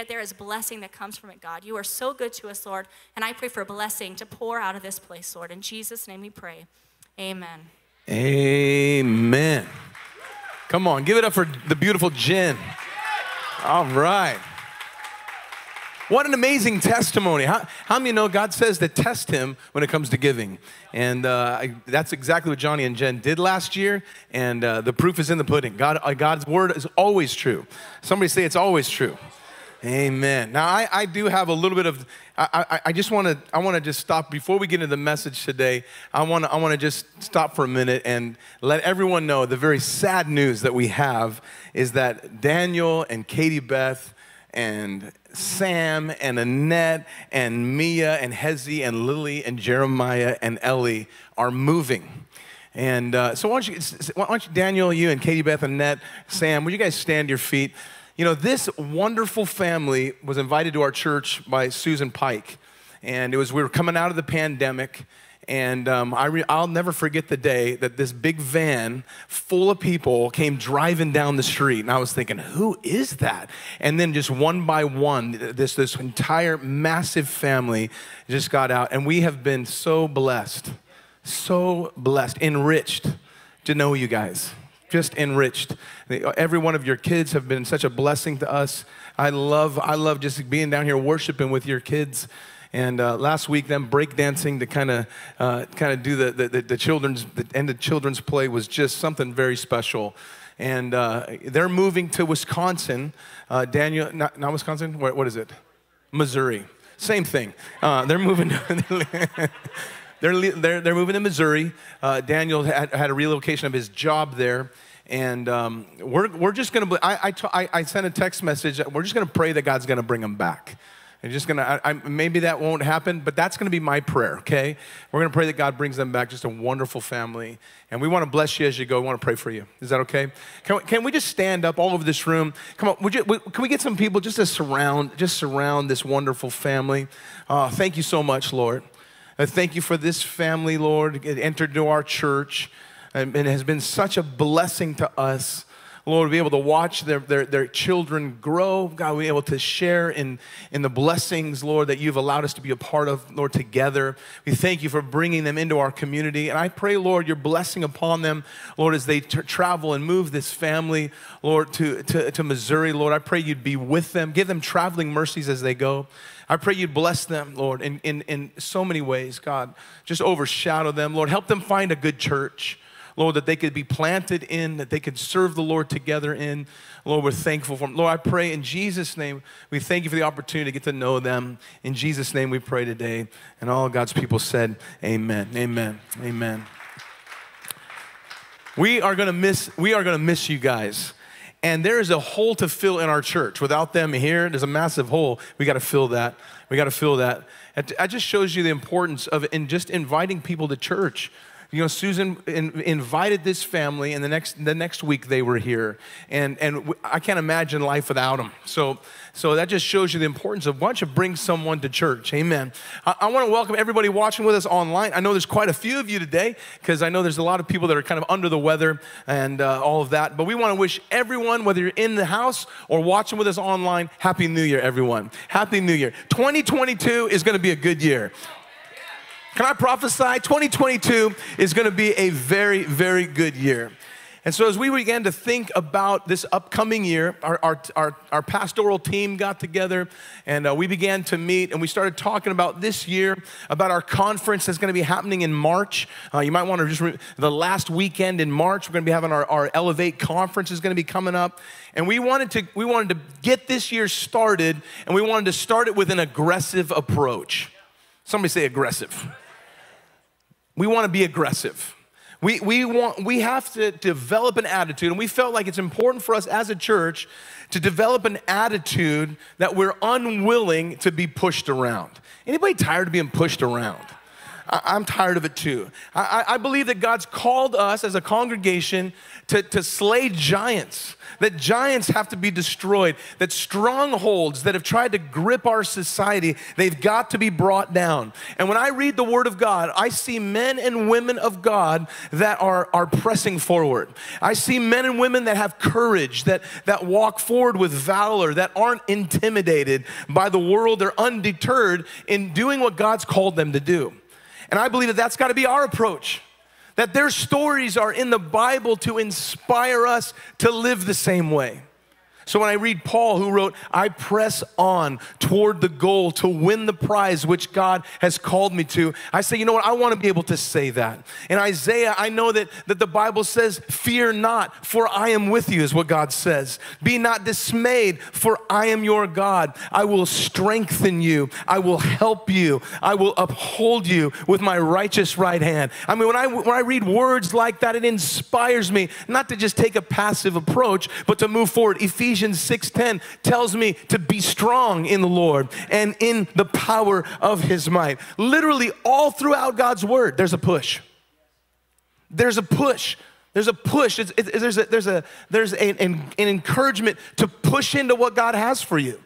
There is blessing that comes from it, God. You are so good to us, Lord. And I pray for a blessing to pour out of this place, Lord. In Jesus' name we pray. Amen. Amen. Come on, give it up for the beautiful Jen. All right. What an amazing testimony. How, how many know God says to test him when it comes to giving? And uh, I, that's exactly what Johnny and Jen did last year. And uh, the proof is in the pudding. God, uh, God's word is always true. Somebody say it's always true. Amen. Now I, I do have a little bit of. I, I, I just want to. I want to just stop before we get into the message today. I want to. I want to just stop for a minute and let everyone know the very sad news that we have is that Daniel and Katie Beth and Sam and Annette and Mia and Hezi and Lily and Jeremiah and Ellie are moving. And uh, so why don't, you, why don't you, Daniel, you and Katie Beth, Annette, Sam, would you guys stand your feet? You know, this wonderful family was invited to our church by Susan Pike. And it was, we were coming out of the pandemic. And um, I will never forget the day that this big van full of people came driving down the street. And I was thinking, who is that? And then just one by one, this, this entire massive family just got out. And we have been so blessed, so blessed, enriched to know you guys just enriched. Every one of your kids have been such a blessing to us. I love, I love just being down here worshiping with your kids. And uh, last week, them breakdancing to kind of, uh, kind of do the, the, the, children's, the end of children's play was just something very special. And uh, they're moving to Wisconsin. Uh, Daniel, not, not Wisconsin. What, what is it? Missouri. Same thing. Uh, they're moving. they're, they're, they're moving to Missouri. Uh, Daniel had, had a relocation of his job there. And um, we're, we're just going to, I, I, I sent a text message. We're just going to pray that God's going to bring them back. And just I, I, maybe that won't happen, but that's gonna be my prayer, okay? We're gonna pray that God brings them back, just a wonderful family. And we wanna bless you as you go. We wanna pray for you. Is that okay? Can, can we just stand up all over this room? Come on, would you, can we get some people just to surround, just surround this wonderful family? Uh, thank you so much, Lord. Uh, thank you for this family, Lord. It entered into our church and, and has been such a blessing to us. Lord, be able to watch their, their, their children grow. God, be able to share in, in the blessings, Lord, that you've allowed us to be a part of, Lord, together. We thank you for bringing them into our community. And I pray, Lord, your blessing upon them, Lord, as they travel and move this family, Lord, to, to, to Missouri. Lord, I pray you'd be with them. Give them traveling mercies as they go. I pray you'd bless them, Lord, in, in, in so many ways, God. Just overshadow them, Lord. Help them find a good church. Lord, that they could be planted in, that they could serve the Lord together in. Lord, we're thankful for them. Lord, I pray in Jesus' name, we thank you for the opportunity to get to know them. In Jesus' name we pray today. And all God's people said, Amen. Amen. Amen. We are gonna miss, we are gonna miss you guys. And there is a hole to fill in our church. Without them here, there's a massive hole. We got to fill that. We got to fill that. It just shows you the importance of in just inviting people to church. You know, Susan in, invited this family, and the next, the next week they were here. And, and I can't imagine life without them. So, so that just shows you the importance of why don't you bring someone to church? Amen. I, I want to welcome everybody watching with us online. I know there's quite a few of you today because I know there's a lot of people that are kind of under the weather and uh, all of that. But we want to wish everyone, whether you're in the house or watching with us online, Happy New Year, everyone. Happy New Year. 2022 is going to be a good year. Can I prophesy? 2022 is going to be a very, very good year. And so, as we began to think about this upcoming year, our, our, our, our pastoral team got together and uh, we began to meet and we started talking about this year, about our conference that's going to be happening in March. Uh, you might want to just, re- the last weekend in March, we're going to be having our, our Elevate conference is going to be coming up. And we wanted, to, we wanted to get this year started and we wanted to start it with an aggressive approach. Somebody say aggressive. We want to be aggressive. We, we, want, we have to develop an attitude, and we felt like it's important for us as a church to develop an attitude that we're unwilling to be pushed around. Anybody tired of being pushed around? I, am tired of it too. I, I believe that God's called us as a congregation to, to slay giants that giants have to be destroyed, that strongholds that have tried to grip our society, they've got to be brought down. And when I read the Word of God, I see men and women of God that are, are pressing forward. I see men and women that have courage, that, that walk forward with valor, that aren't intimidated by the world. They're undeterred in doing what God's called them to do. And I believe that that's got to be our approach that their stories are in the Bible to inspire us to live the same way. So when I read Paul, who wrote, I press on toward the goal to win the prize which God has called me to, I say, you know what? I want to be able to say that. In Isaiah, I know that, that the Bible says, Fear not, for I am with you, is what God says. Be not dismayed, for I am your God. I will strengthen you, I will help you, I will uphold you with my righteous right hand. I mean, when I, when I read words like that, it inspires me not to just take a passive approach, but to move forward. Ephesians Ephesians 6:10 tells me to be strong in the Lord and in the power of his might. Literally all throughout God's word there's a push. There's a push. There's a push. It's, it, there's a, there's, a, there's a, an, an encouragement to push into what God has for you.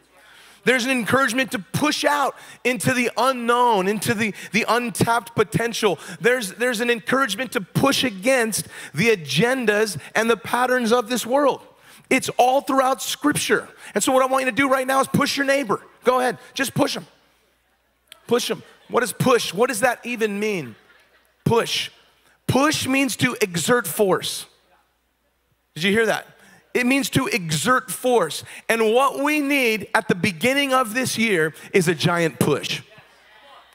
There's an encouragement to push out into the unknown, into the, the untapped potential. There's, there's an encouragement to push against the agendas and the patterns of this world. It's all throughout Scripture. And so, what I want you to do right now is push your neighbor. Go ahead, just push them. Push them. What does push? What does that even mean? Push. Push means to exert force. Did you hear that? It means to exert force. And what we need at the beginning of this year is a giant push.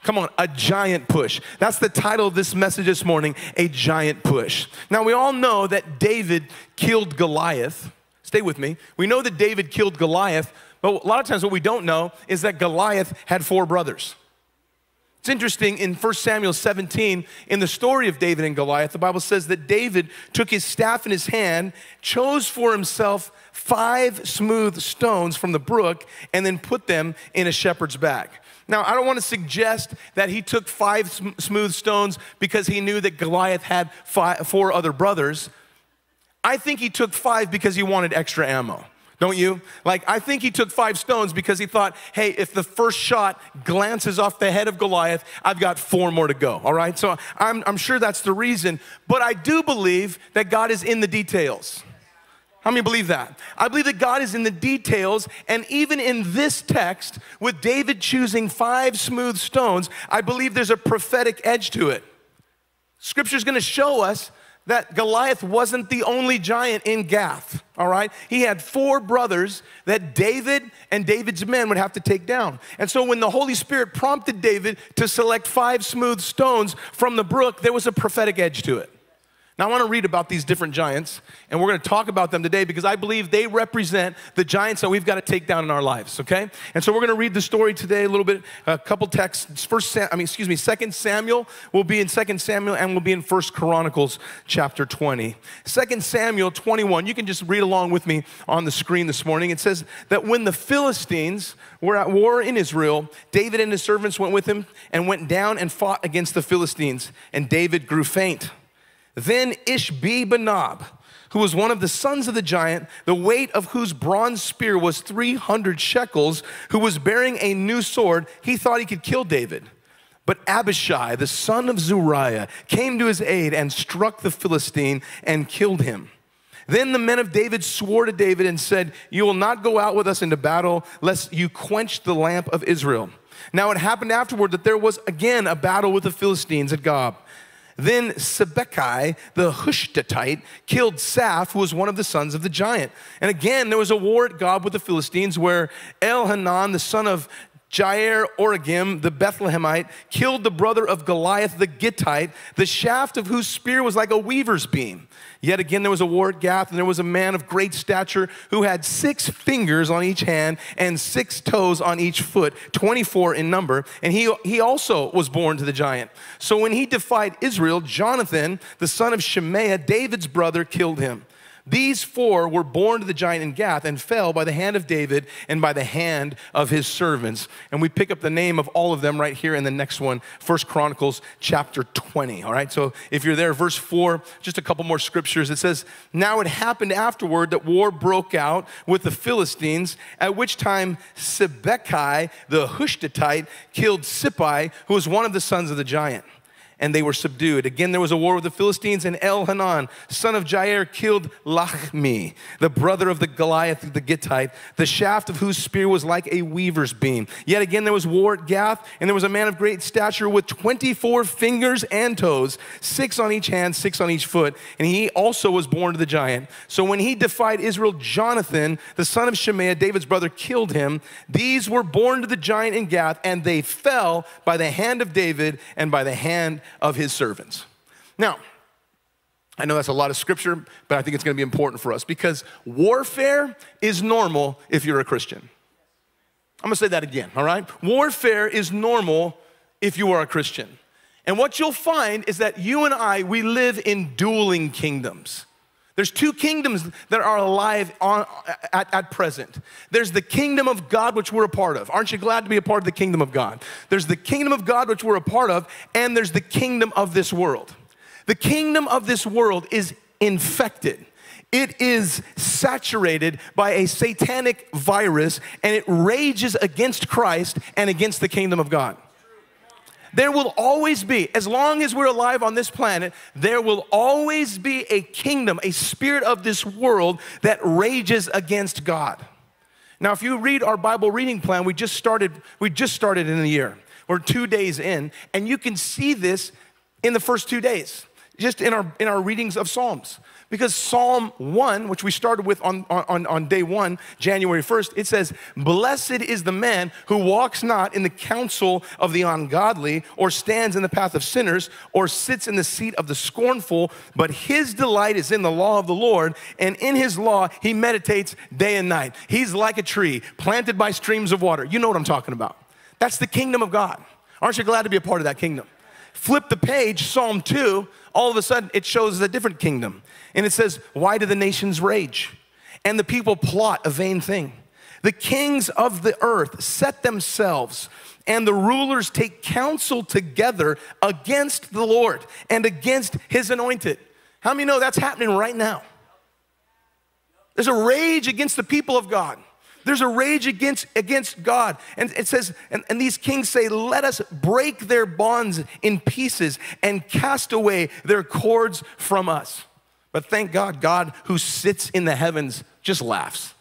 Come on, a giant push. That's the title of this message this morning a giant push. Now, we all know that David killed Goliath. Stay with me. We know that David killed Goliath, but a lot of times what we don't know is that Goliath had four brothers. It's interesting in 1 Samuel 17, in the story of David and Goliath, the Bible says that David took his staff in his hand, chose for himself five smooth stones from the brook, and then put them in a shepherd's bag. Now, I don't want to suggest that he took five sm- smooth stones because he knew that Goliath had five, four other brothers. I think he took five because he wanted extra ammo. Don't you? Like, I think he took five stones because he thought, hey, if the first shot glances off the head of Goliath, I've got four more to go. All right? So I'm, I'm sure that's the reason. But I do believe that God is in the details. How many believe that? I believe that God is in the details, and even in this text, with David choosing five smooth stones, I believe there's a prophetic edge to it. Scripture's gonna show us that Goliath wasn't the only giant in Gath, all right? He had four brothers that David and David's men would have to take down. And so when the Holy Spirit prompted David to select five smooth stones from the brook, there was a prophetic edge to it. Now, I want to read about these different giants, and we're going to talk about them today because I believe they represent the giants that we've got to take down in our lives, okay? And so we're going to read the story today a little bit, a couple texts. First, I mean, excuse me, Second Samuel will be in Second Samuel and we'll be in First Chronicles chapter 20. Second Samuel 21, you can just read along with me on the screen this morning. It says that when the Philistines were at war in Israel, David and his servants went with him and went down and fought against the Philistines, and David grew faint. Then Ishbi Benob, who was one of the sons of the giant, the weight of whose bronze spear was 300 shekels, who was bearing a new sword, he thought he could kill David. But Abishai, the son of Zeruiah, came to his aid and struck the Philistine and killed him. Then the men of David swore to David and said, You will not go out with us into battle, lest you quench the lamp of Israel. Now it happened afterward that there was again a battle with the Philistines at Gob. Then Sibbecai, the Hushathite, killed Saph, who was one of the sons of the giant. And again, there was a war at Gob with the Philistines where Elhanan, the son of Jair Oregim, the Bethlehemite, killed the brother of Goliath the Gittite, the shaft of whose spear was like a weaver's beam. Yet again, there was a war at Gath, and there was a man of great stature who had six fingers on each hand and six toes on each foot, 24 in number. And he, he also was born to the giant. So when he defied Israel, Jonathan, the son of Shemaiah, David's brother, killed him. These four were born to the giant in Gath and fell by the hand of David and by the hand of his servants. And we pick up the name of all of them right here in the next one, First Chronicles chapter 20. All right, so if you're there, verse 4, just a couple more scriptures. It says, Now it happened afterward that war broke out with the Philistines, at which time Sibbecai the Hushathite killed Sippai, who was one of the sons of the giant and they were subdued. Again, there was a war with the Philistines, and Elhanan, son of Jair, killed Lahmi, the brother of the Goliath the Gittite, the shaft of whose spear was like a weaver's beam. Yet again, there was war at Gath, and there was a man of great stature with 24 fingers and toes, six on each hand, six on each foot, and he also was born to the giant. So when he defied Israel, Jonathan, the son of Shemaiah, David's brother, killed him. These were born to the giant in Gath, and they fell by the hand of David and by the hand of his servants. Now, I know that's a lot of scripture, but I think it's going to be important for us because warfare is normal if you're a Christian. I'm going to say that again, all right? Warfare is normal if you are a Christian. And what you'll find is that you and I, we live in dueling kingdoms. There's two kingdoms that are alive on, at, at, present. There's the kingdom of God, which we're a part of. Aren't you glad to be a part of the kingdom of God? There's the kingdom of God, which we're a part of, and there's the kingdom of this world. The kingdom of this world is infected. It is saturated by a satanic virus and it rages against Christ and against the kingdom of God. There will always be, as long as we're alive on this planet, there will always be a kingdom, a spirit of this world that rages against God. Now, if you read our Bible reading plan, we just started, we just started in the year. We're two days in, and you can see this in the first two days, just in our in our readings of Psalms. Because Psalm 1, which we started with on, on, on day one, January 1st, it says, Blessed is the man who walks not in the counsel of the ungodly, or stands in the path of sinners, or sits in the seat of the scornful, but his delight is in the law of the Lord, and in his law he meditates day and night. He's like a tree planted by streams of water. You know what I'm talking about. That's the kingdom of God. Aren't you glad to be a part of that kingdom? Flip the page, Psalm 2, all of a sudden it shows a different kingdom. And it says, Why do the nations rage? And the people plot a vain thing. The kings of the earth set themselves, and the rulers take counsel together against the Lord and against his anointed. How many know that's happening right now? There's a rage against the people of God. There's a rage against, against God. And it says, and, and these kings say, Let us break their bonds in pieces and cast away their cords from us. But thank God, God who sits in the heavens just laughs.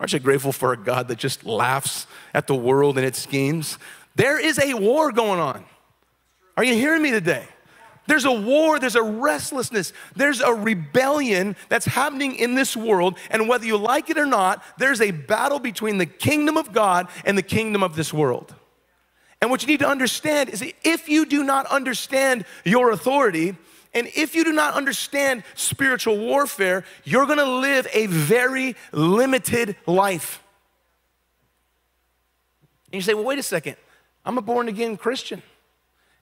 Aren't you grateful for a God that just laughs at the world and its schemes? There is a war going on. Are you hearing me today? There's a war, there's a restlessness, there's a rebellion that's happening in this world. And whether you like it or not, there's a battle between the kingdom of God and the kingdom of this world. And what you need to understand is if you do not understand your authority, and if you do not understand spiritual warfare, you're gonna live a very limited life. And you say, well, wait a second, I'm a born again Christian.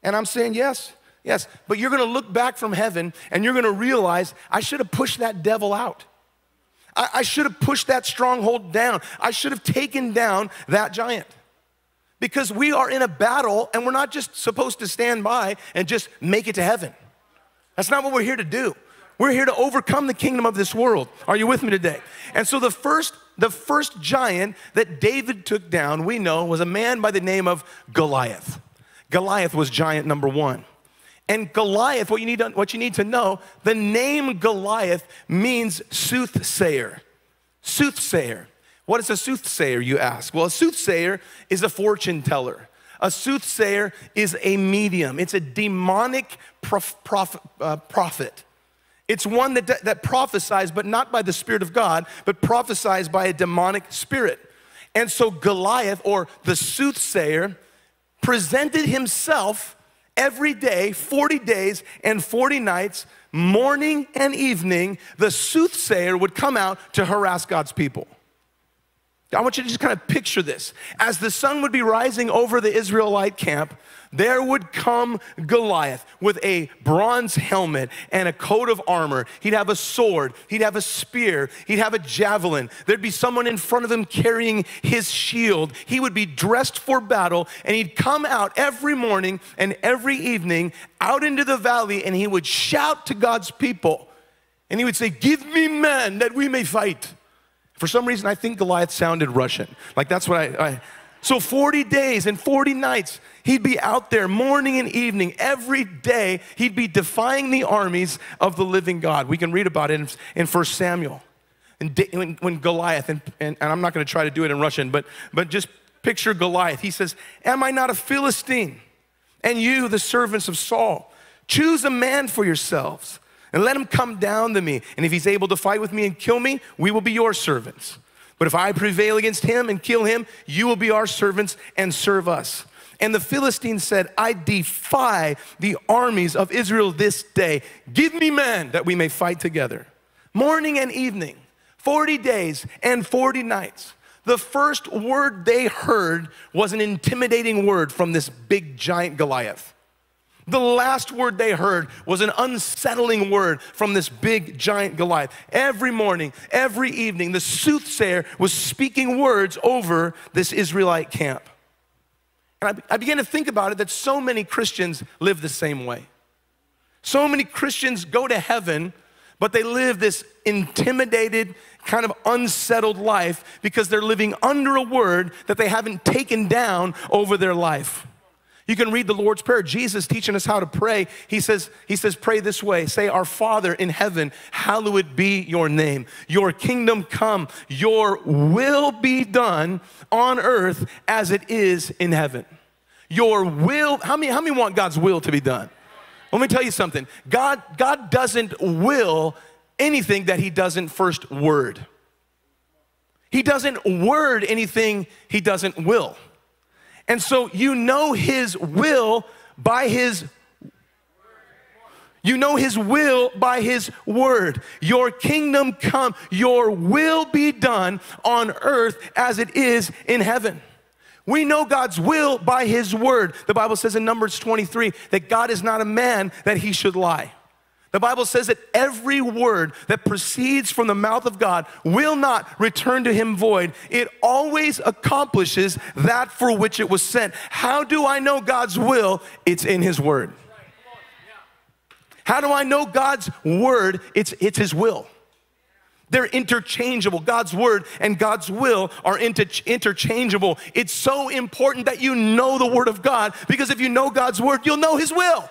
And I'm saying, yes, Yes, but you're gonna look back from heaven and you're gonna realize I should have pushed that devil out. I, I should have pushed that stronghold down. I should have taken down that giant. Because we are in a battle and we're not just supposed to stand by and just make it to heaven. That's not what we're here to do. We're here to overcome the kingdom of this world. Are you with me today? And so the first the first giant that David took down, we know, was a man by the name of Goliath. Goliath was giant number 1. And Goliath, what you need to, what you need to know, the name Goliath means soothsayer. Soothsayer. What is a soothsayer, you ask? Well, a soothsayer is a fortune teller. A soothsayer is a medium. It's a demonic prof, prof, uh, prophet. It's one that, that prophesies, but not by the Spirit of God, but prophesies by a demonic spirit. And so Goliath, or the soothsayer, presented himself every day, 40 days and 40 nights, morning and evening, the soothsayer would come out to harass God's people. I want you to just kind of picture this. As the sun would be rising over the Israelite camp, there would come Goliath with a bronze helmet and a coat of armor. He'd have a sword, he'd have a spear, he'd have a javelin. There'd be someone in front of him carrying his shield. He would be dressed for battle, and he'd come out every morning and every evening out into the valley, and he would shout to God's people. And he would say, Give me men that we may fight. For some reason, I think Goliath sounded Russian. Like that's what I, I so 40 days and 40 nights, he'd be out there morning and evening. Every day, he'd be defying the armies of the living God. We can read about it in, 1 Samuel. And when, when Goliath, and, and, and I'm not going to try to do it in Russian, but, but just picture Goliath. He says, Am I not a Philistine? And you, the servants of Saul, choose a man for yourselves and let him come down to me. And if he's able to fight with me and kill me, we will be your servants. But if I prevail against him and kill him, you will be our servants and serve us. And the Philistine said, I defy the armies of Israel this day. Give me men that we may fight together. Morning and evening, 40 days and 40 nights. The first word they heard was an intimidating word from this big giant Goliath. The last word they heard was an unsettling word from this big giant Goliath. Every morning, every evening, the soothsayer was speaking words over this Israelite camp. And I, I began to think about it that so many Christians live the same way. So many Christians go to heaven, but they live this intimidated, kind of unsettled life because they're living under a word that they haven't taken down over their life. You can read the Lord's Prayer. Jesus teaching us how to pray. He says, he says, pray this way. Say, Our Father in heaven, hallowed be your name. Your kingdom come, your will be done on earth as it is in heaven. Your will, how many, how many want God's will to be done? Let me tell you something. God, God doesn't will anything that he doesn't first word. He doesn't word anything he doesn't will. And so you know his will by his you know his will by his word. Your kingdom come, your will be done on earth as it is in heaven. We know God's will by his word. The Bible says in Numbers 23 that God is not a man that he should lie. The Bible says that every word that proceeds from the mouth of God will not return to him void. It always accomplishes that for which it was sent. How do I know God's will? It's in his word. How do I know God's word? It's, it's his will. They're interchangeable. God's word and God's will are inter- interchangeable. It's so important that you know the word of God because if you know God's word, you'll know his will.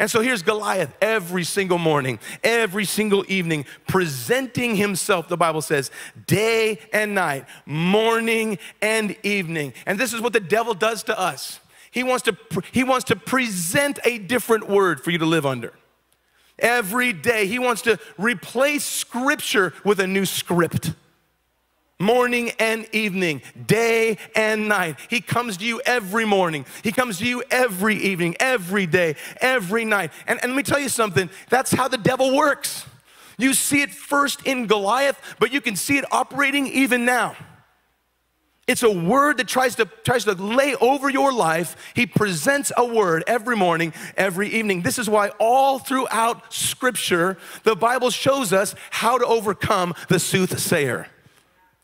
And so here's Goliath every single morning, every single evening, presenting himself, the Bible says, day and night, morning and evening. And this is what the devil does to us. He wants to, he wants to present a different word for you to live under. Every day, he wants to replace scripture with a new script morning and evening, day and night. He comes to you every morning. He comes to you every evening, every day, every night. And, and let me tell you something that's how the devil works. You see it first in Goliath, but you can see it operating even now. It's a word that tries to, tries to lay over your life. He presents a word every morning, every evening. This is why all throughout Scripture, the Bible shows us how to overcome the soothsayer.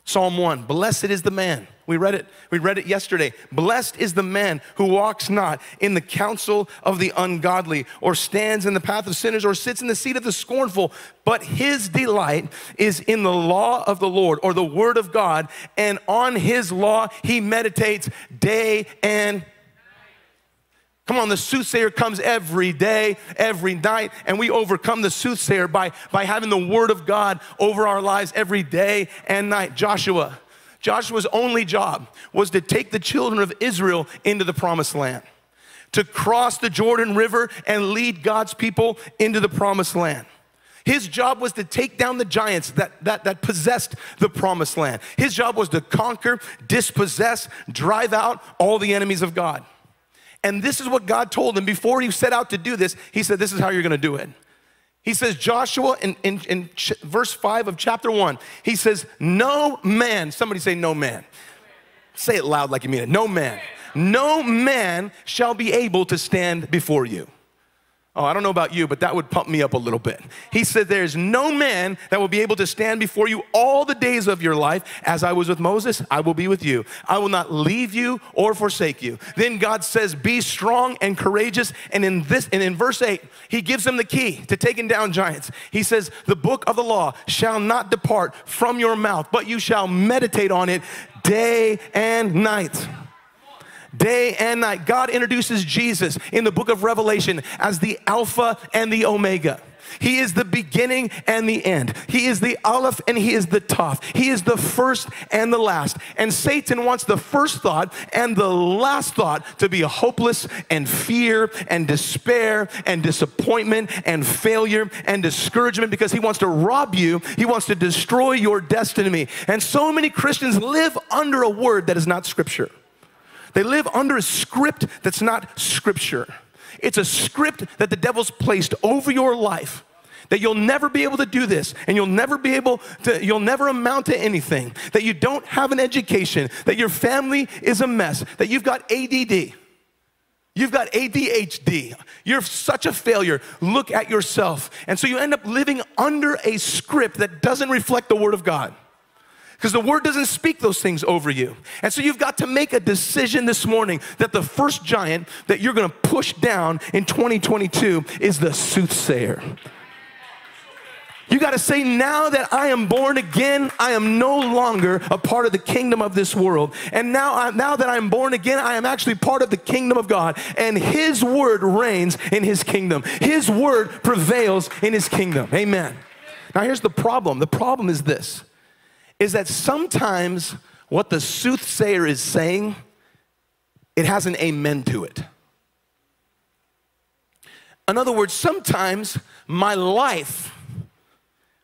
Psalm 1 Blessed is the man. We read it. We read it yesterday. Blessed is the man who walks not in the counsel of the ungodly, or stands in the path of sinners, or sits in the seat of the scornful, but his delight is in the law of the Lord, or the word of God, and on his law he meditates day and Come on, the soothsayer comes every day, every night, and we overcome the soothsayer by, by having the word of God over our lives every day and night. Joshua, Joshua's only job was to take the children of Israel into the promised land, to cross the Jordan River and lead God's people into the promised land. His job was to take down the giants that, that, that possessed the promised land. His job was to conquer, dispossess, drive out all the enemies of God. And this is what God told him before he set out to do this. He said, This is how you're gonna do it. He says, Joshua, in, in, in ch- verse 5 of chapter 1, he says, No man, somebody say, No man. Say it loud like you mean it. No man. No man shall be able to stand before you. Oh, I don't know about you, but that would pump me up a little bit. He said, There's no man that will be able to stand before you all the days of your life. As I was with Moses, I will be with you. I will not leave you or forsake you. Then God says, Be strong and courageous. And in this, and in verse 8, he gives them the key to taking down giants. He says, The book of the law shall not depart from your mouth, but you shall meditate on it day and night day and night. God introduces Jesus in the book of Revelation as the Alpha and the Omega. He is the beginning and the end. He is the Aleph and he is the Toph. He is the first and the last. And Satan wants the first thought and the last thought to be hopeless and fear and despair and disappointment and failure and discouragement because he wants to rob you. He wants to destroy your destiny. And so many Christians live under a word that is not scripture. They live under a script that's not scripture. It's a script that the devil's placed over your life that you'll never be able to do this and you'll never be able to you'll never amount to anything that you don't have an education that your family is a mess that you've got ADD You've got ADHD. You're such a failure. Look at yourself. And so you end up living under a script that doesn't reflect the Word of God because the word doesn't speak those things over you. And so you've got to make a decision this morning that the first giant that you're gonna push down in 2022 is the soothsayer. You got to say, now that I am born again, I am no longer a part of the kingdom of this world. And now, I, now that I'm born again, I am actually part of the kingdom of God. And His word reigns in His kingdom, His word prevails in His kingdom. Amen. Now, here's the problem the problem is this is that sometimes what the soothsayer is saying, it has an amen to it. In other words, sometimes my life,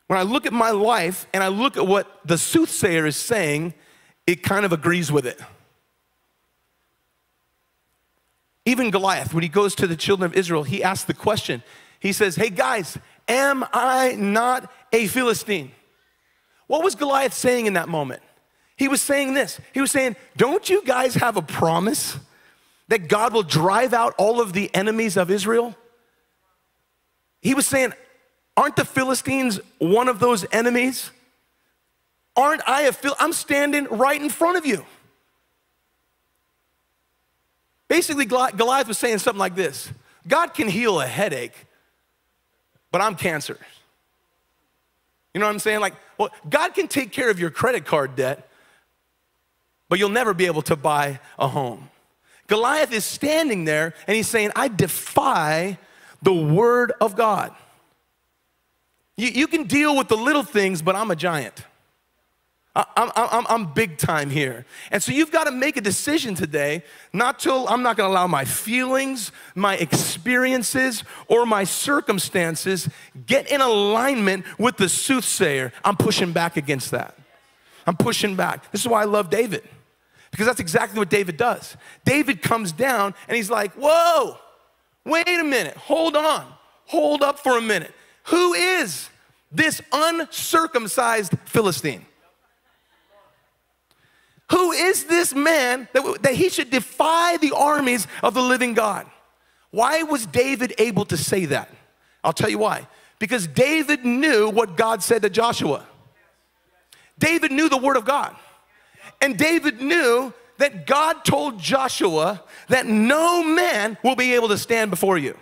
when I look at my life and I look at what the soothsayer is saying, it kind of agrees with it. Even Goliath, when he goes to the children of Israel, he asks the question. He says, Hey guys, am I not a Philistine? What was Goliath saying in that moment? He was saying this. He was saying, Don't you guys have a promise that God will drive out all of the enemies of Israel? He was saying, Aren't the Philistines one of those enemies? Aren't I a Phil? I'm standing right in front of you. Basically, Goliath was saying something like this God can heal a headache, but I'm cancer. You know what I'm saying? Like, well, God can take care of your credit card debt, but you'll never be able to buy a home. Goliath is standing there and he's saying, I defy the word of God. You, you can deal with the little things, but I'm a giant. I'm, I'm, I'm big time here. And so you've got to make a decision today, not till I'm not going to allow my feelings, my experiences, or my circumstances get in alignment with the soothsayer. I'm pushing back against that. I'm pushing back. This is why I love David, because that's exactly what David does. David comes down and he's like, Whoa, wait a minute, hold on, hold up for a minute. Who is this uncircumcised Philistine? Who is this man that, that he should defy the armies of the living God? Why was David able to say that? I'll tell you why. Because David knew what God said to Joshua. David knew the word of God. And David knew that God told Joshua that no man will be able to stand before you.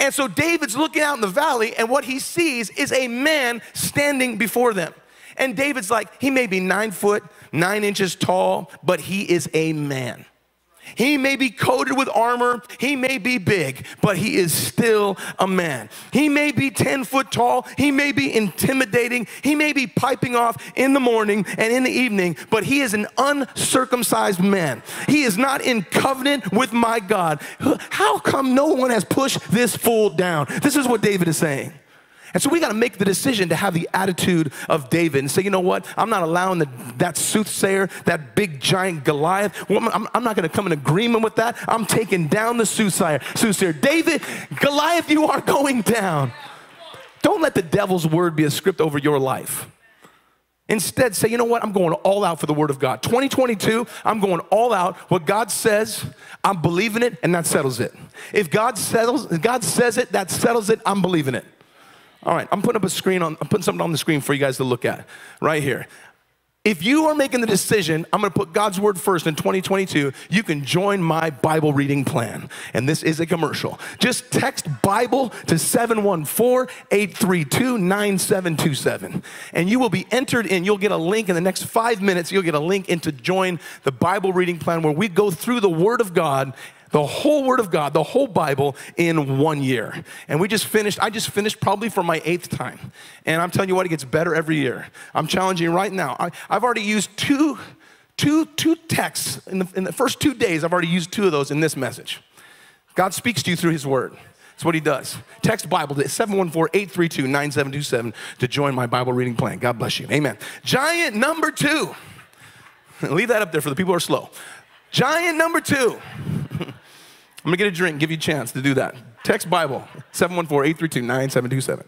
And so David's looking out in the valley, and what he sees is a man standing before them. And David's like, he may be nine foot, nine inches tall, but he is a man. He may be coated with armor, he may be big, but he is still a man. He may be 10 foot tall, he may be intimidating, he may be piping off in the morning and in the evening, but he is an uncircumcised man. He is not in covenant with my God. How come no one has pushed this fool down? This is what David is saying. And so we got to make the decision to have the attitude of David and say, you know what? I'm not allowing the, that soothsayer, that big giant Goliath. Well, I'm, I'm, not going to come in agreement with that. I'm taking down the soothsayer. Soothsayer, David, Goliath, you are going down. Don't let the devil's word be a script over your life. Instead, say, you know what? I'm going all out for the Word of God. 2022, I'm going all out. What God says, I'm believing it, and that settles it. If God settles, if God says it, that settles it. I'm believing it. All right, I'm putting up a screen on. I'm putting something on the screen for you guys to look at, right here. If you are making the decision, I'm gonna put God's word first in 2022, you can join my Bible reading plan. And this is a commercial. Just text Bible to 714 832 9727. And you will be entered in. You'll get a link in the next five minutes. You'll get a link into join the Bible reading plan where we go through the Word of God the whole Word of God, the whole Bible in one year. And we just finished, I just finished probably for my eighth time. And I'm telling you what, it gets better every year. I'm challenging right now. I, have already used two, two, two texts in the, in the first two days, I've already used two of those in this message. God speaks to you through His Word. That's what He does. Text Bible to 714 832 9727 to join my Bible reading plan. God bless you. Amen. Giant number two. Leave that up there for the people who are slow. Giant number two. I'm gonna get a drink, give you a chance to do that. Text Bible, 714 832 9727.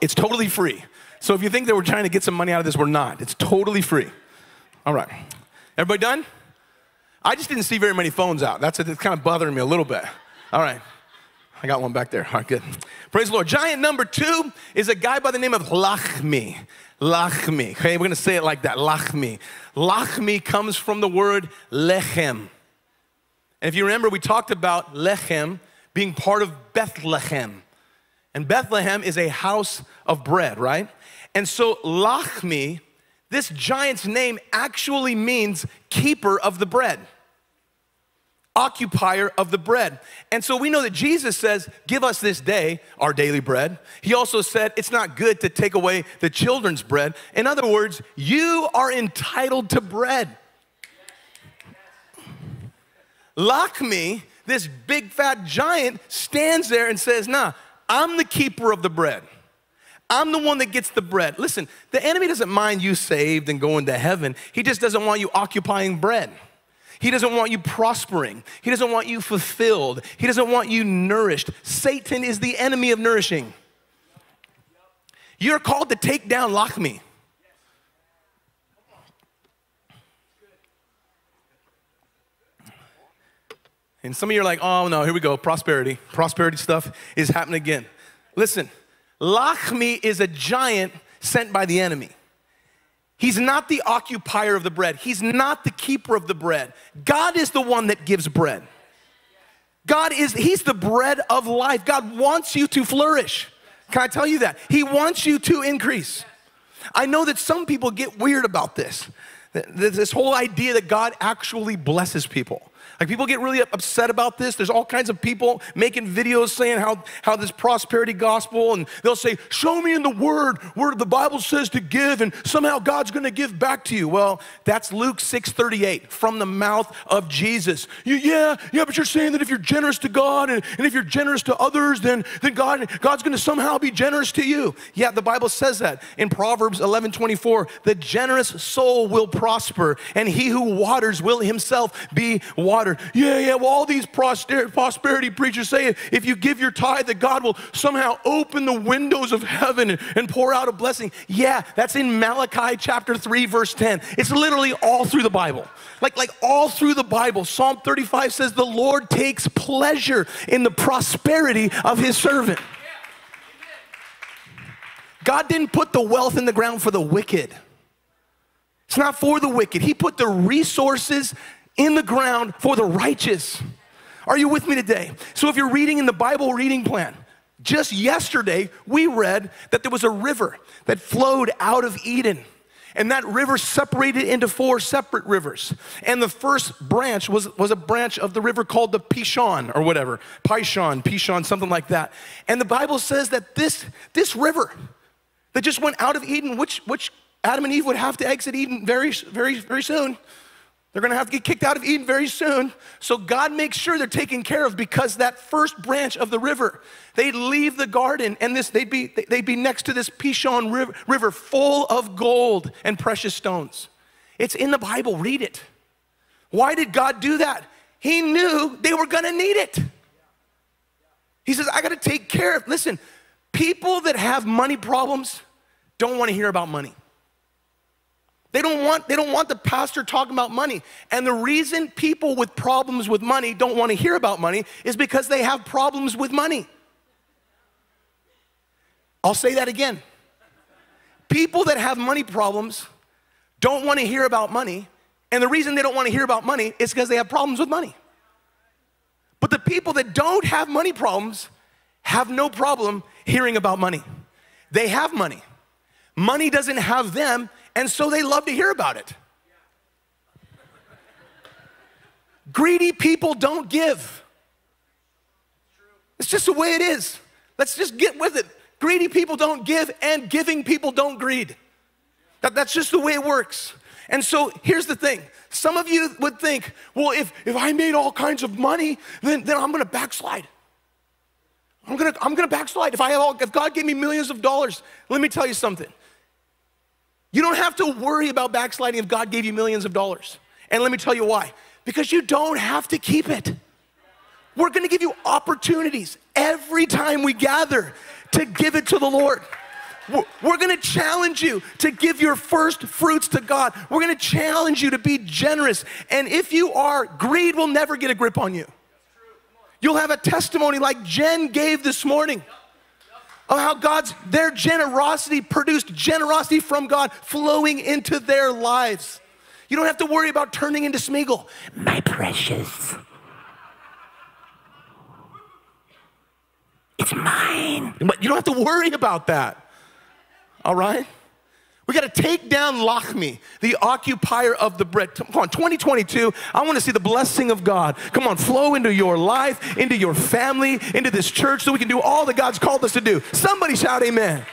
It's totally free. So if you think that we're trying to get some money out of this, we're not. It's totally free. All right. Everybody done? I just didn't see very many phones out. That's it, it's kind of bothering me a little bit. All right. I got one back there. All right, good. Praise the Lord. Giant number two is a guy by the name of Lachmi. Lachmi. Okay, we're gonna say it like that. Lachmi. Lachmi comes from the word lechem. And if you remember, we talked about lechem being part of Bethlehem. And Bethlehem is a house of bread, right? And so Lachmi, this giant's name actually means keeper of the bread occupier of the bread. And so we know that Jesus says, Give us this day our daily bread. He also said, It's not good to take away the children's bread. In other words, you are entitled to bread. Lachmi, this big fat giant, stands there and says, Nah, I'm the keeper of the bread. I'm the one that gets the bread. Listen, the enemy doesn't mind you saved and going to heaven, he just doesn't want you occupying bread. He doesn't want you prospering. He doesn't want you fulfilled. He doesn't want you nourished. Satan is the enemy of nourishing. You're called to take down Lachmi. And some of you are like, oh no, here we go, prosperity. Prosperity stuff is happening again. Listen, Lachmi is a giant sent by the enemy. He's not the occupier of the bread. He's not the keeper of the bread. God is the one that gives bread. God is, He's the bread of life. God wants you to flourish. Can I tell you that? He wants you to increase. I know that some people get weird about this. This whole idea that God actually blesses people. Like people get really upset about this. There's all kinds of people making videos saying how, how this prosperity gospel, and they'll say, Show me in the word where the Bible says to give, and somehow God's gonna give back to you. Well, that's Luke 6:38 from the mouth of Jesus. You, yeah, yeah, but you're saying that if you're generous to God and, and if you're generous to others, then, then God, God's gonna somehow be generous to you. Yeah, the Bible says that in Proverbs 11:24, the generous soul will prosper, and he who waters will himself be watered. Yeah, yeah, well, all these prosperity preachers say if you give your tithe, that God will somehow open the windows of heaven and, and pour out a blessing. Yeah, that's in Malachi chapter 3, verse 10. It's literally all through the Bible. Like, like all through the Bible, Psalm 35 says the Lord takes pleasure in the prosperity of his servant. God didn't put the wealth in the ground for the wicked. It's not for the wicked. He put the resources in the ground for the righteous. Are you with me today? So, if you're reading in the Bible reading plan, just yesterday we read that there was a river that flowed out of Eden. And that river separated into four separate rivers. And the first branch was, was a branch of the river called the Pishon or whatever. Pishon, Pishon, something like that. And the Bible says that this, this river that just went out of Eden, which, which Adam and Eve would have to exit Eden very, very, very soon. They're gonna have to get kicked out of Eden very soon. So God makes sure they're taken care of because that first branch of the river, they'd leave the garden and this, they'd, be, they'd be next to this Pishon river, river full of gold and precious stones. It's in the Bible, read it. Why did God do that? he knew they were gonna need it. He says, I gotta take care of, listen, people that have money problems don't wanna hear about money. They don't want they don't want the pastor talking about money. And the reason people with problems with money don't want to hear about money is because they have problems with money. I'll say that again. People that have money problems don't want to hear about money, and the reason they don't want to hear about money is because they have problems with money. But the people that don't have money problems have no problem hearing about money. They have money. Money doesn't have them, and so they love to hear about it. Greedy people don't give. It's just the way it is. Let's just get with it. Greedy people don't give, and giving people don't greed. That, that's just the way it works. And so here's the thing. Some of you would think, well, if, if I made all kinds of money, then, then I'm gonna backslide. I'm gonna, I'm gonna backslide. If I have all, if God gave me millions of dollars, let me tell you something. You don't have to worry about backsliding if God gave you millions of dollars. And let me tell you why. Because you don't have to keep it. We're gonna give you opportunities every time we gather to give it to the Lord. We're gonna challenge you to give your first fruits to God. We're gonna challenge you to be generous. And if you are, greed will never get a grip on you. You'll have a testimony like Jen gave this morning of how God's, their generosity produced generosity from God flowing into their lives. You don't have to worry about turning into Smeagol. My precious. It's mine. But you don't have to worry about that. All right? We got to take down Lachmi, the occupier of the bread. Come on, 2022, I want to see the blessing of God. Come on, flow into your life, into your family, into this church so we can do all that God's called us to do. Somebody shout amen.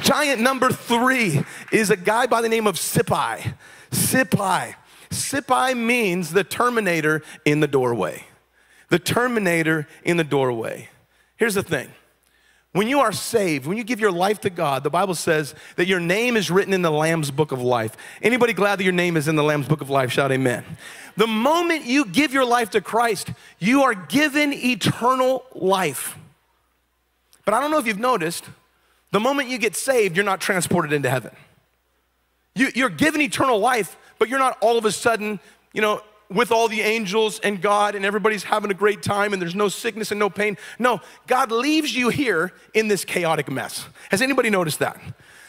Giant number three is a guy by the name of Sippai. Sippai. Sippai means the terminator in the doorway. The terminator in the doorway. Here's the thing when you are saved, when you give your life to God, the Bible says that your name is written in the Lamb's book of life. Anybody glad that your name is in the Lamb's book of life? Shout amen. The moment you give your life to Christ, you are given eternal life. But I don't know if you've noticed, the moment you get saved, you're not transported into heaven. You, are given eternal life, but you're not all of a sudden, you know, with all the angels and God and everybody's having a great time and there's no sickness and no pain. No, God leaves you here in this chaotic mess. Has anybody noticed that?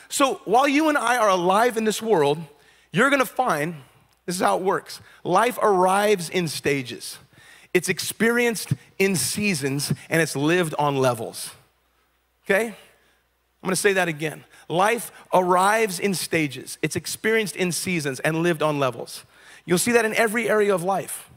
So while you and I are alive in this world, you're gonna find this is how it works life arrives in stages, it's experienced in seasons, and it's lived on levels. Okay? I'm gonna say that again. Life arrives in stages, it's experienced in seasons and lived on levels. You'll see that in every area of life,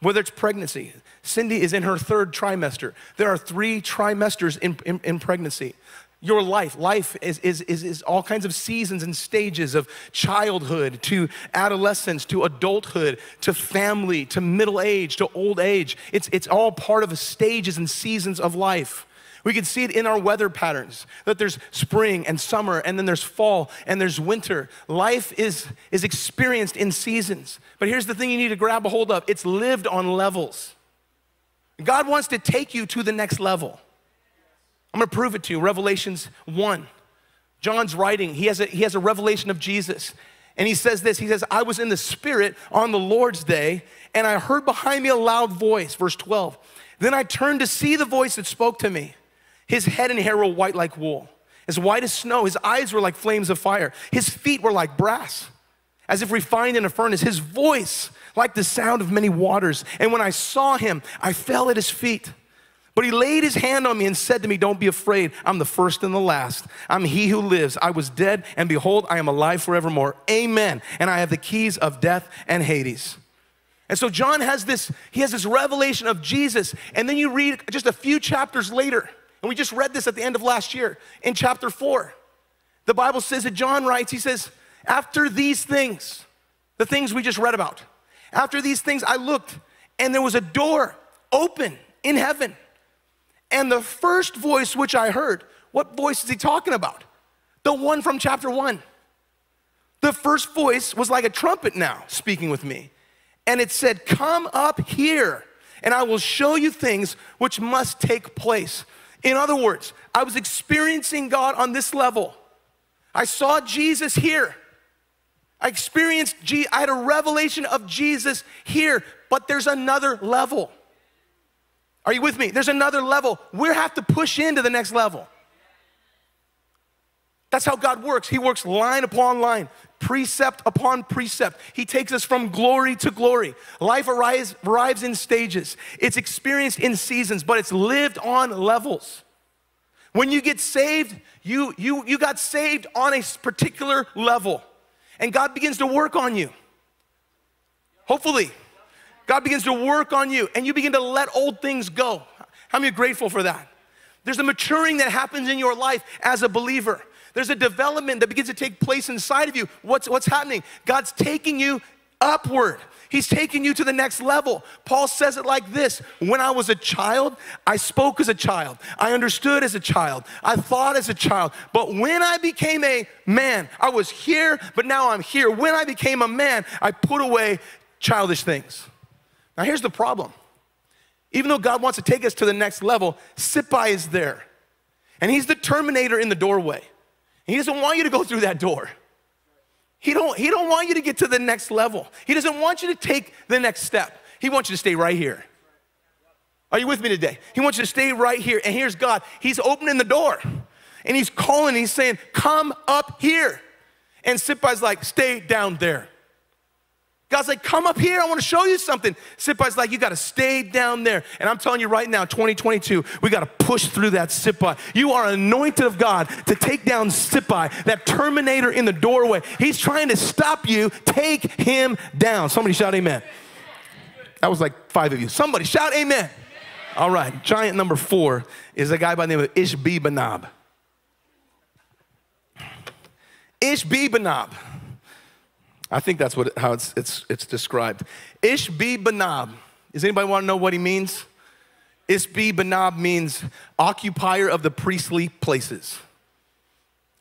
whether it's pregnancy. Cindy is in her third trimester. There are three trimesters in, in, in pregnancy. Your life, life is, is, is, is all kinds of seasons and stages of childhood to adolescence to adulthood to family to middle age to old age. It's, it's all part of stages and seasons of life. We can see it in our weather patterns that there's spring and summer, and then there's fall and there's winter. Life is, is experienced in seasons. But here's the thing you need to grab a hold of it's lived on levels. God wants to take you to the next level. I'm gonna prove it to you. Revelations 1. John's writing, he has a, he has a revelation of Jesus. And he says this He says, I was in the Spirit on the Lord's day, and I heard behind me a loud voice, verse 12. Then I turned to see the voice that spoke to me. His head and hair were white like wool, as white as snow. His eyes were like flames of fire. His feet were like brass, as if refined in a furnace. His voice like the sound of many waters. And when I saw him, I fell at his feet. But he laid his hand on me and said to me, Don't be afraid. I'm the first and the last. I'm he who lives. I was dead, and behold, I am alive forevermore. Amen. And I have the keys of death and Hades. And so John has this, he has this revelation of Jesus. And then you read just a few chapters later, and we just read this at the end of last year in chapter 4. The Bible says that John writes, he says, After these things, the things we just read about, after these things I looked, and there was a door open in heaven. And the first voice which I heard, what voice is he talking about? The one from chapter 1. The first voice was like a trumpet now speaking with me. And it said, Come up here and I will show you things which must take place. In other words, I was experiencing God on this level. I saw Jesus here. I experienced, G- I had a revelation of Jesus here, but there's another level. Are you with me? There's another level. We have to push into the next level. That's how God works. He works line upon line, precept upon precept. He takes us from glory to glory. Life arrives, arrives in stages, it's experienced in seasons, but it's lived on levels. When you get saved, you, you, you got saved on a particular level, and God begins to work on you. Hopefully, God begins to work on you, and you begin to let old things go. How many are grateful for that? There's a maturing that happens in your life as a believer. There's a development that begins to take place inside of you. What's, what's happening? God's taking you upward. He's taking you to the next level. Paul says it like this When I was a child, I spoke as a child. I understood as a child. I thought as a child. But when I became a man, I was here, but now I'm here. When I became a man, I put away childish things. Now, here's the problem. Even though God wants to take us to the next level, Sippai is there. And he's the terminator in the doorway. He doesn't want you to go through that door. He don't, he don't want you to get to the next level. He doesn't want you to take the next step. He wants you to stay right here. Are you with me today? He wants you to stay right here. And here's God. He's opening the door. And he's calling, he's saying, Come up here. And Sippai's like, Stay down there. God's like, come up here, I wanna show you something. Sippai's like, you gotta stay down there. And I'm telling you right now, 2022, we gotta push through that Sippai. You are anointed of God to take down Sippai, that terminator in the doorway. He's trying to stop you, take him down. Somebody shout amen. That was like five of you. Somebody shout amen. All right, giant number four is a guy by the name of Ishbi Benob. Ishbi. I think that's what, how it's, it's, it's described. Ishbi Benob. Does anybody want to know what he means? Ishbi Benob means occupier of the priestly places.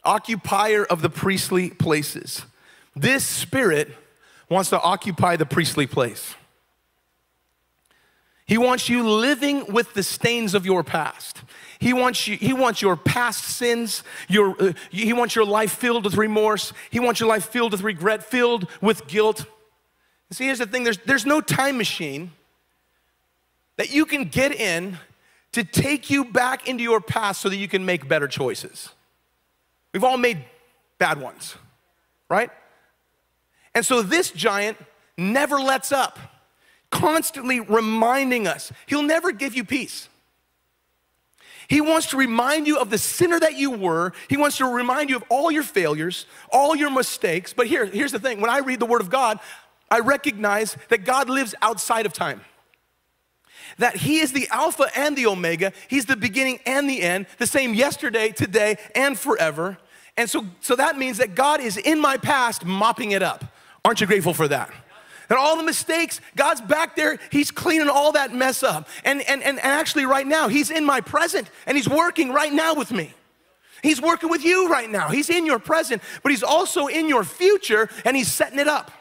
Occupier of the priestly places. This spirit wants to occupy the priestly place. He wants you living with the stains of your past. He wants you, he wants your past sins, your, uh, he wants your life filled with remorse. He wants your life filled with regret, filled with guilt. see, here's the thing there's, there's no time machine that you can get in to take you back into your past so that you can make better choices. We've all made bad ones, right? And so this giant never lets up, constantly reminding us he'll never give you peace. He wants to remind you of the sinner that you were. He wants to remind you of all your failures, all your mistakes. But here, here's the thing when I read the Word of God, I recognize that God lives outside of time. That He is the Alpha and the Omega, He's the beginning and the end, the same yesterday, today, and forever. And so, so that means that God is in my past mopping it up. Aren't you grateful for that? And all the mistakes, God's back there, He's cleaning all that mess up. And, and, and actually, right now, He's in my present and He's working right now with me. He's working with you right now. He's in your present, but He's also in your future and He's setting it up.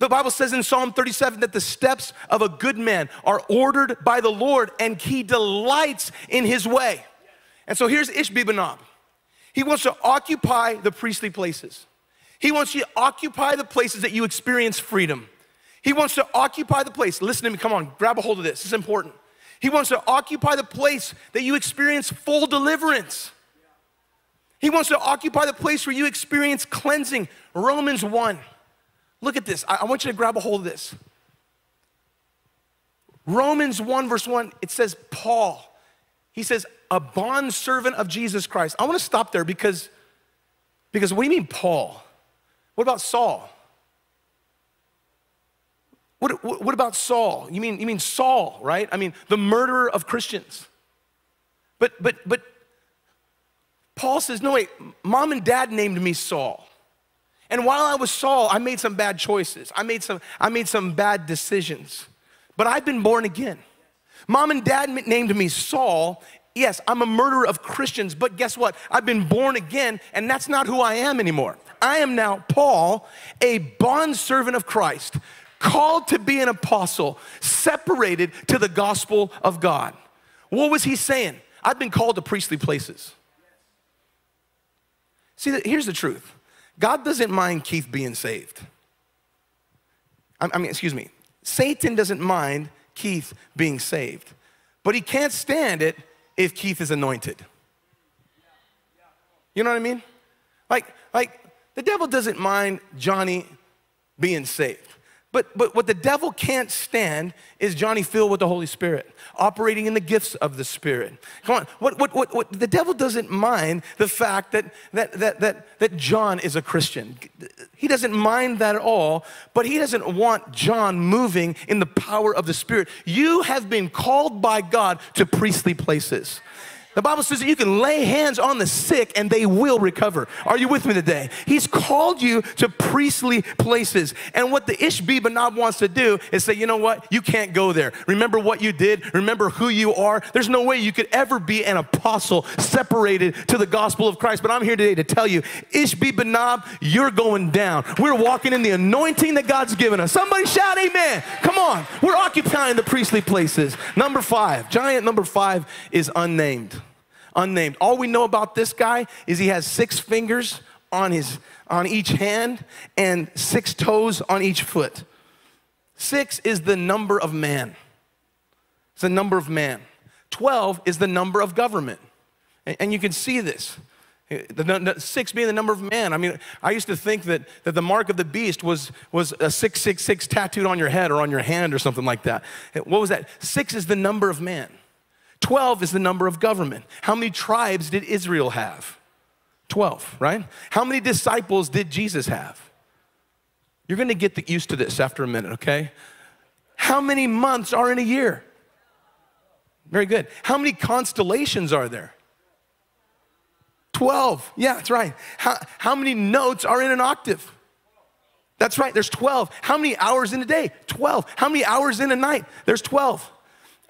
The Bible says in Psalm 37 that the steps of a good man are ordered by the Lord and he delights in his way. And so here's Ishbi Benob. He wants to occupy the priestly places. He wants you to occupy the places that you experience freedom. He wants to occupy the place. Listen to me, come on, grab a hold of this. Is important. He wants to occupy the place that you experience full deliverance. He wants to occupy the place where you experience cleansing. Romans 1. Look at this. I, want you to grab a hold of this. Romans 1, verse 1, it says, Paul. He says, a bond servant of Jesus Christ. I want to stop there because, because what do you mean, Paul? What about Saul? What, what, what, about Saul? You mean, you mean Saul, right? I mean, the murderer of Christians. But, but, but Paul says, no, wait, mom and dad named me Saul. And while I was Saul, I made some bad choices. I made some, I made some bad decisions. But I've been born again. Mom and dad named me Saul. Yes, I'm a murderer of Christians, but guess what? I've been born again, and that's not who I am anymore. I am now Paul, a bondservant of Christ, called to be an apostle, separated to the gospel of God. What was he saying? I've been called to priestly places. See, here's the truth God doesn't mind Keith being saved. I mean, excuse me, Satan doesn't mind Keith being saved, but he can't stand it if Keith is anointed. You know what I mean? Like, like the devil doesn't mind Johnny being saved. But, but what the devil can't stand is Johnny filled with the Holy Spirit, operating in the gifts of the Spirit. Come on, what, what, what, what, the devil doesn't mind the fact that, that, that, that, that John is a Christian. He doesn't mind that at all, but he doesn't want John moving in the power of the Spirit. You have been called by God to priestly places. The Bible says that you can lay hands on the sick and they will recover. Are you with me today? He's called you to priestly places. And what the Ishbi wants to do is say, you know what? You can't go there. Remember what you did. Remember who you are. There's no way you could ever be an apostle separated to the gospel of Christ. But I'm here today to tell you, Ishbi you're going down. We're walking in the anointing that God's given us. Somebody shout amen. Come on. We're occupying the priestly places. Number five, giant number five is unnamed unnamed. All we know about this guy is he has six fingers on, his, on each hand and six toes on each foot. Six is the number of man. It's the number of man. 12 is the number of government. And, and you can see this. The, six being the number of man. I mean, I used to think that, that the mark of the beast was, was a 666 tattooed on your head or on your hand or something like that. What was that? Six is the number of man. 12 is the number of government. How many tribes did Israel have? 12, right? How many disciples did Jesus have? You're gonna get used to this after a minute, okay? How many months are in a year? Very good. How many constellations are there? 12. Yeah, that's right. How, how many notes are in an octave? That's right, there's 12. How many hours in a day? 12. How many hours in a night? There's 12.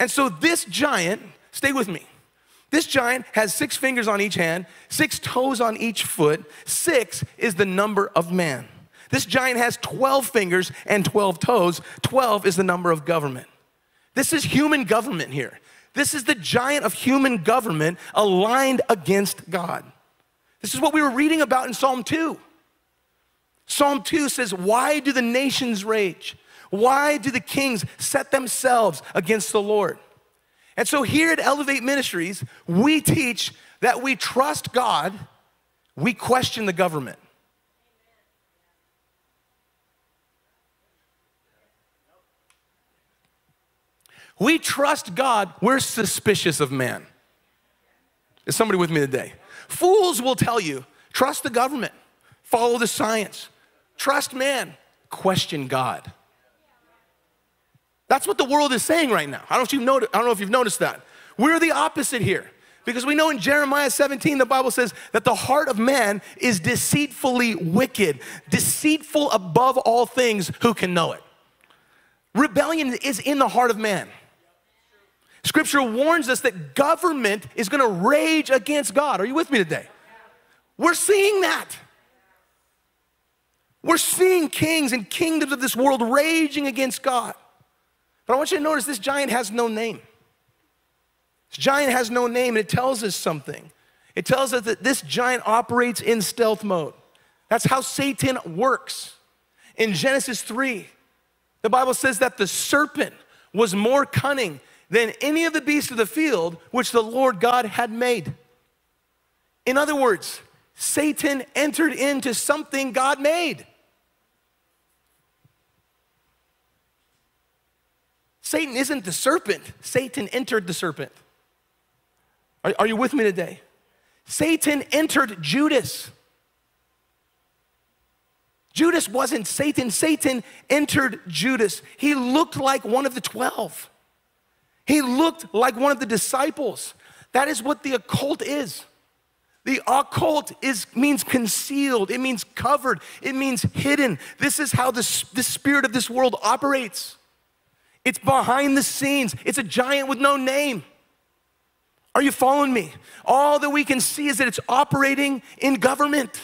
And so this giant Stay with me. This giant has six fingers on each hand, six toes on each foot. Six is the number of man. This giant has 12 fingers and 12 toes. 12 is the number of government. This is human government here. This is the giant of human government aligned against God. This is what we were reading about in Psalm 2. Psalm 2 says, Why do the nations rage? Why do the kings set themselves against the Lord? And so here at Elevate Ministries, we teach that we trust God, we question the government. We trust God, we're suspicious of man. Is somebody with me today? Fools will tell you trust the government, follow the science, trust man, question God. That's what the world is saying right now. I don't know if you've noticed, I don't know if you've noticed that. We're the opposite here. Because we know in Jeremiah 17, the Bible says that the heart of man is deceitfully wicked, deceitful above all things, who can know it? Rebellion is in the heart of man. Scripture warns us that government is gonna rage against God. Are you with me today? We're seeing that. We're seeing kings and kingdoms of this world raging against God. But I want you to notice this giant has no name. This giant has no name, and it tells us something. It tells us that this giant operates in stealth mode. That's how Satan works. In Genesis 3, the Bible says that the serpent was more cunning than any of the beasts of the field which the Lord God had made. In other words, Satan entered into something God made. Satan isn't the serpent, Satan entered the serpent. Are, are you with me today? Satan entered Judas. Judas wasn't Satan, Satan entered Judas. He looked like one of the 12. He looked like one of the disciples. That is what the occult is. The occult is, means concealed, it means covered, it means hidden. This is how the, the spirit of this world operates. It's behind the scenes, it's a giant with no name. Are you following me? All that we can see is that it's operating in government.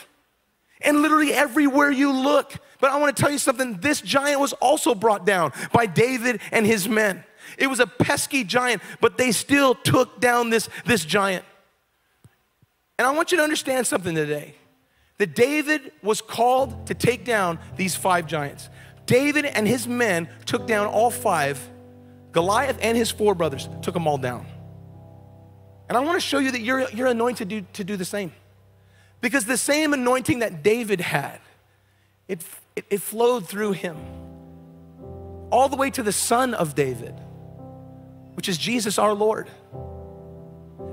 And literally everywhere you look. But I want to tell you something this giant was also brought down by David and his men. It was a pesky giant, but they still took down this, this giant. And I want you to understand something today that David was called to take down these five giants. David and his men took down all five. Goliath and his four brothers took them all down. And I want to show you that you're, you're anointed to do, to do the same. Because the same anointing that David had, it, it, it flowed through him all the way to the son of David, which is Jesus our Lord.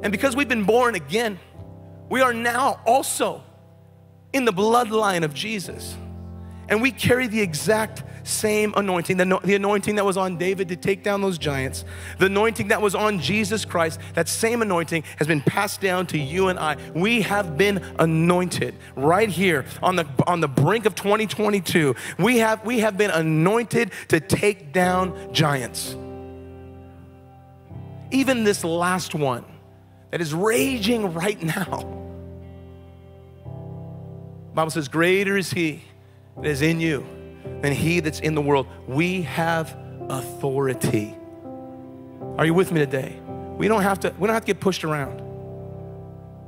And because we've been born again, we are now also in the bloodline of Jesus. And we carry the exact same anointing, the, the, anointing that was on David to take down those giants, the anointing that was on Jesus Christ, that same anointing has been passed down to you and I. We have been anointed right here on the, on the brink of 2022. We have, we have been anointed to take down giants. Even this last one that is raging right now. Bible says, Greater is he that is in you than he that's in the world. We have authority. Are you with me today? We don't have to, we don't have to get pushed around.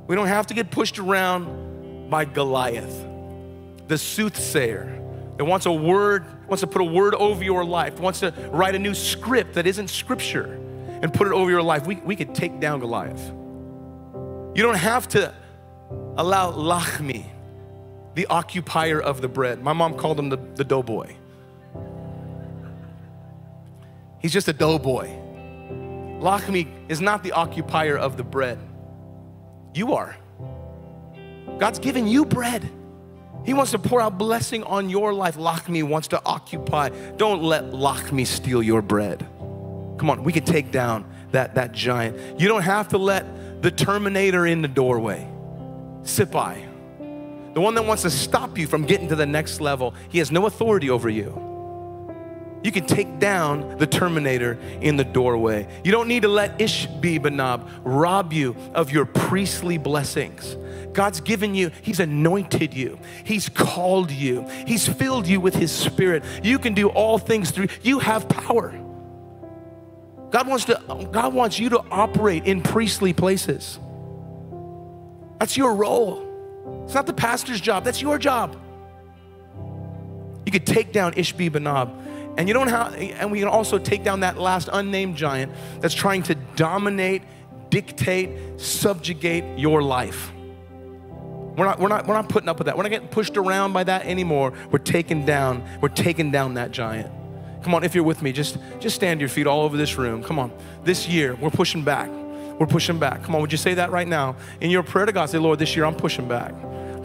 We don't have to get pushed around by Goliath, the soothsayer that wants a word, wants to put a word over your life, wants to write a new script that isn't scripture and put it over your life. We, we could take down Goliath. You don't have to allow Lachmi, the occupier of the bread. My mom called him the, the doughboy. He's just a doughboy. Lachmi is not the occupier of the bread. You are. God's given you bread. He wants to pour out blessing on your life. Lachmi wants to occupy. Don't let Lachmi steal your bread. Come on, we can take down that, that giant. You don't have to let the terminator in the doorway. By the one that wants to stop you from getting to the next level, he has no authority over you. You can take down the terminator in the doorway. You don't need to let Ishbi-benob rob you of your priestly blessings. God's given you, He's anointed you, He's called you, He's filled you with His Spirit. You can do all things through, you have power. God wants to, God wants you to operate in priestly places. That's your role. It's not the pastor's job, that's your job. You could take down Ishbi-benob. And you don't have, and we can also take down that last unnamed giant that's trying to dominate, dictate, subjugate your life. We're not, we're, not, we're not putting up with that. We're not getting pushed around by that anymore. We're taking down, we're taking down that giant. Come on, if you're with me, just, just stand your feet all over this room. Come on. This year, we're pushing back. We're pushing back. Come on, would you say that right now? In your prayer to God, say, Lord, this year I'm pushing back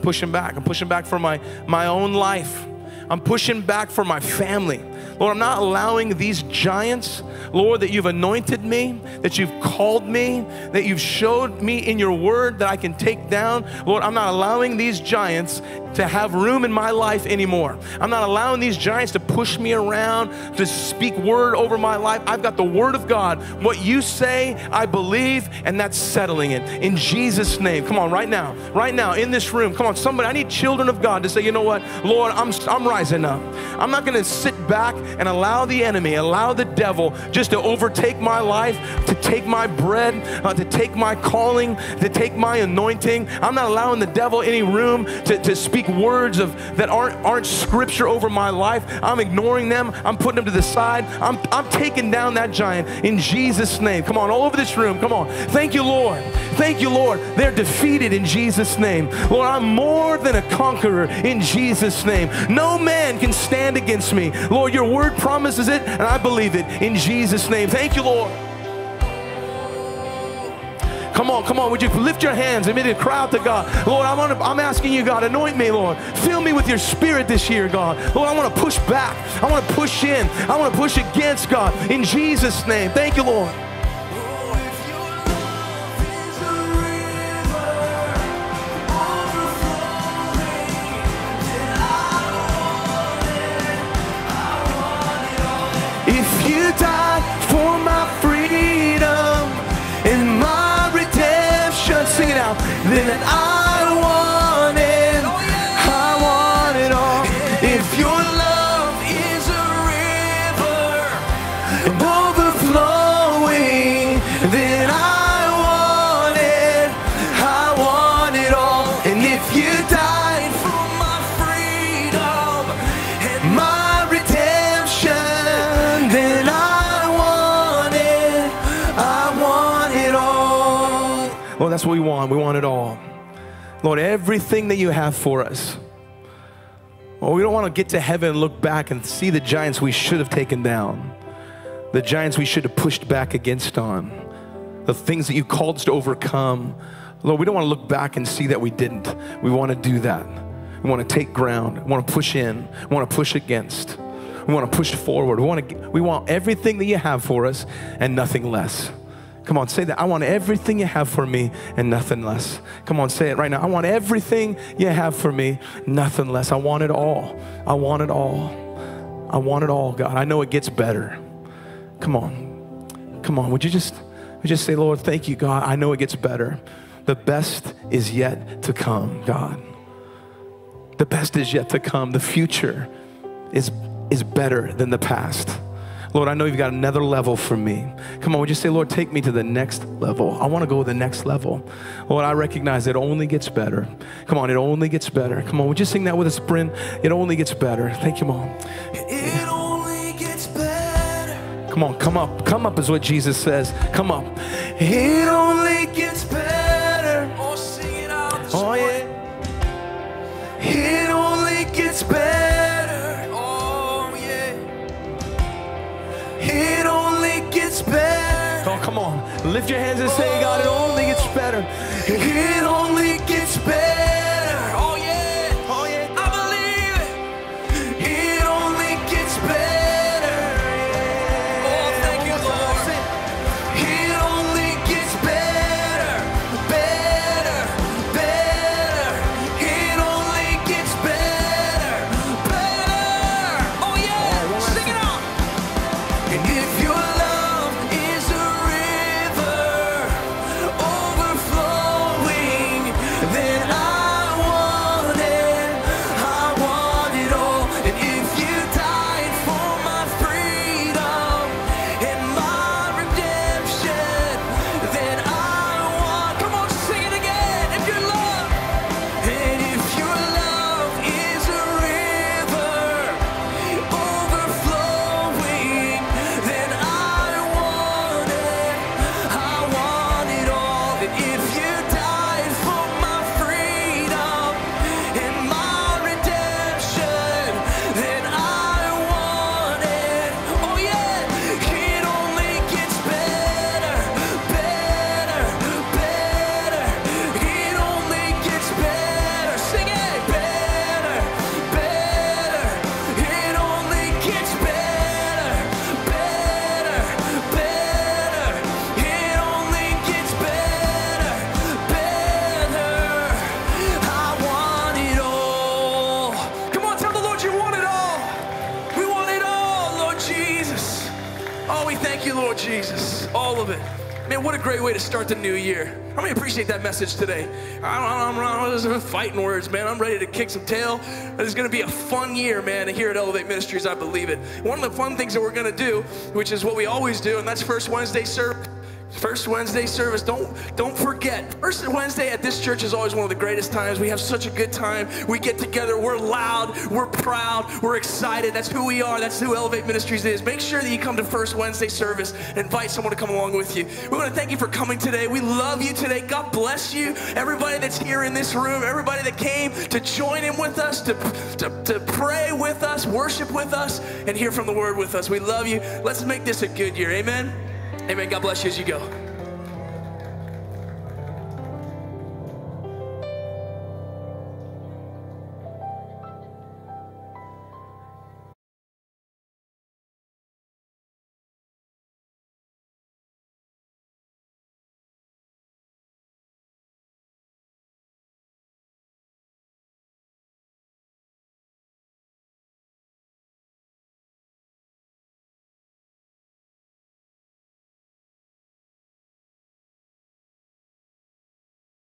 pushing back. I'm pushing back for my, my own life. I'm pushing back for my family. Lord, I'm not allowing these giants, Lord, that you've anointed me, that you've called me, that you've showed me in your word that I can take down. Lord, I'm not allowing these giants to have room in my life anymore. I'm not allowing these giants to push me around, to speak word over my life. I've got the word of God. What you say, I believe, and that's settling it. In Jesus' name. Come on, right now, right now in this room. Come on, somebody, I need children of God to say, you know what, Lord, I'm, I'm rising up. I'm not going to sit back and allow the enemy, allow the devil just to overtake my life, to take my bread, uh, to take my calling, to take my anointing. I'm not allowing the devil any room to, to speak speak words of that aren't aren't scripture over my life. I'm ignoring them. I'm putting them to the side. I'm I'm taking down that giant in Jesus' name. Come on, all over this room. Come on. Thank you, Lord. Thank you, Lord. They're defeated in Jesus' name. Lord, I'm more than a conqueror in Jesus' name. No man can stand against me. Lord, your word promises it, and I believe it in Jesus' name. Thank you, Lord. Come on, come on. Would you lift your hands and to cry out to God? Lord, I want to, I'm asking you, God, anoint me, Lord. Fill me with your spirit this year, God. Lord, I want to push back. I want to push in. I want to push against, God. In Jesus' name. Thank you, Lord. Then I That's we want. We want it all. Lord, everything that you have for us. Well, we don't want to get to heaven and look back and see the giants we should have taken down, the giants we should have pushed back against on, the things that you called us to overcome. Lord, we don't want to look back and see that we didn't. We want to do that. We want to take ground. We want to push in. We want to push against. We want to push forward. We want, to, we want everything that you have for us and nothing less. Come on, say that. I want everything you have for me and nothing less. Come on, say it right now. I want everything you have for me, nothing less. I want it all. I want it all. I want it all, God. I know it gets better. Come on. Come on. Would you just would you just say, Lord, thank you, God. I know it gets better. The best is yet to come, God. The best is yet to come. The future is, is better than the past. Lord, I know you've got another level for me. Come on, would you say, Lord, take me to the next level? I want to go to the next level. Lord, I recognize it only gets better. Come on, it only gets better. Come on, would you sing that with us, Bryn? It only gets better. Thank you, Mom. It only gets better. Come on, come up. Come up is what Jesus says. Come up. It only gets better. Come on. Lift your hands and say, God, it only gets better. It only What a great way to start the new year. How many appreciate that message today? I don't, I'm, I'm, I'm fighting words, man. I'm ready to kick some tail. It's going to be a fun year, man, here at Elevate Ministries. I believe it. One of the fun things that we're going to do, which is what we always do, and that's First Wednesday service. First Wednesday service. Don't don't forget. First Wednesday at this church is always one of the greatest times. We have such a good time. We get together. We're loud. We're proud. We're excited. That's who we are. That's who Elevate Ministries is. Make sure that you come to First Wednesday service. And invite someone to come along with you. We want to thank you for coming today. We love you today. God bless you. Everybody that's here in this room. Everybody that came to join in with us, to to, to pray with us, worship with us, and hear from the Word with us. We love you. Let's make this a good year. Amen. Amen. God bless you as you go.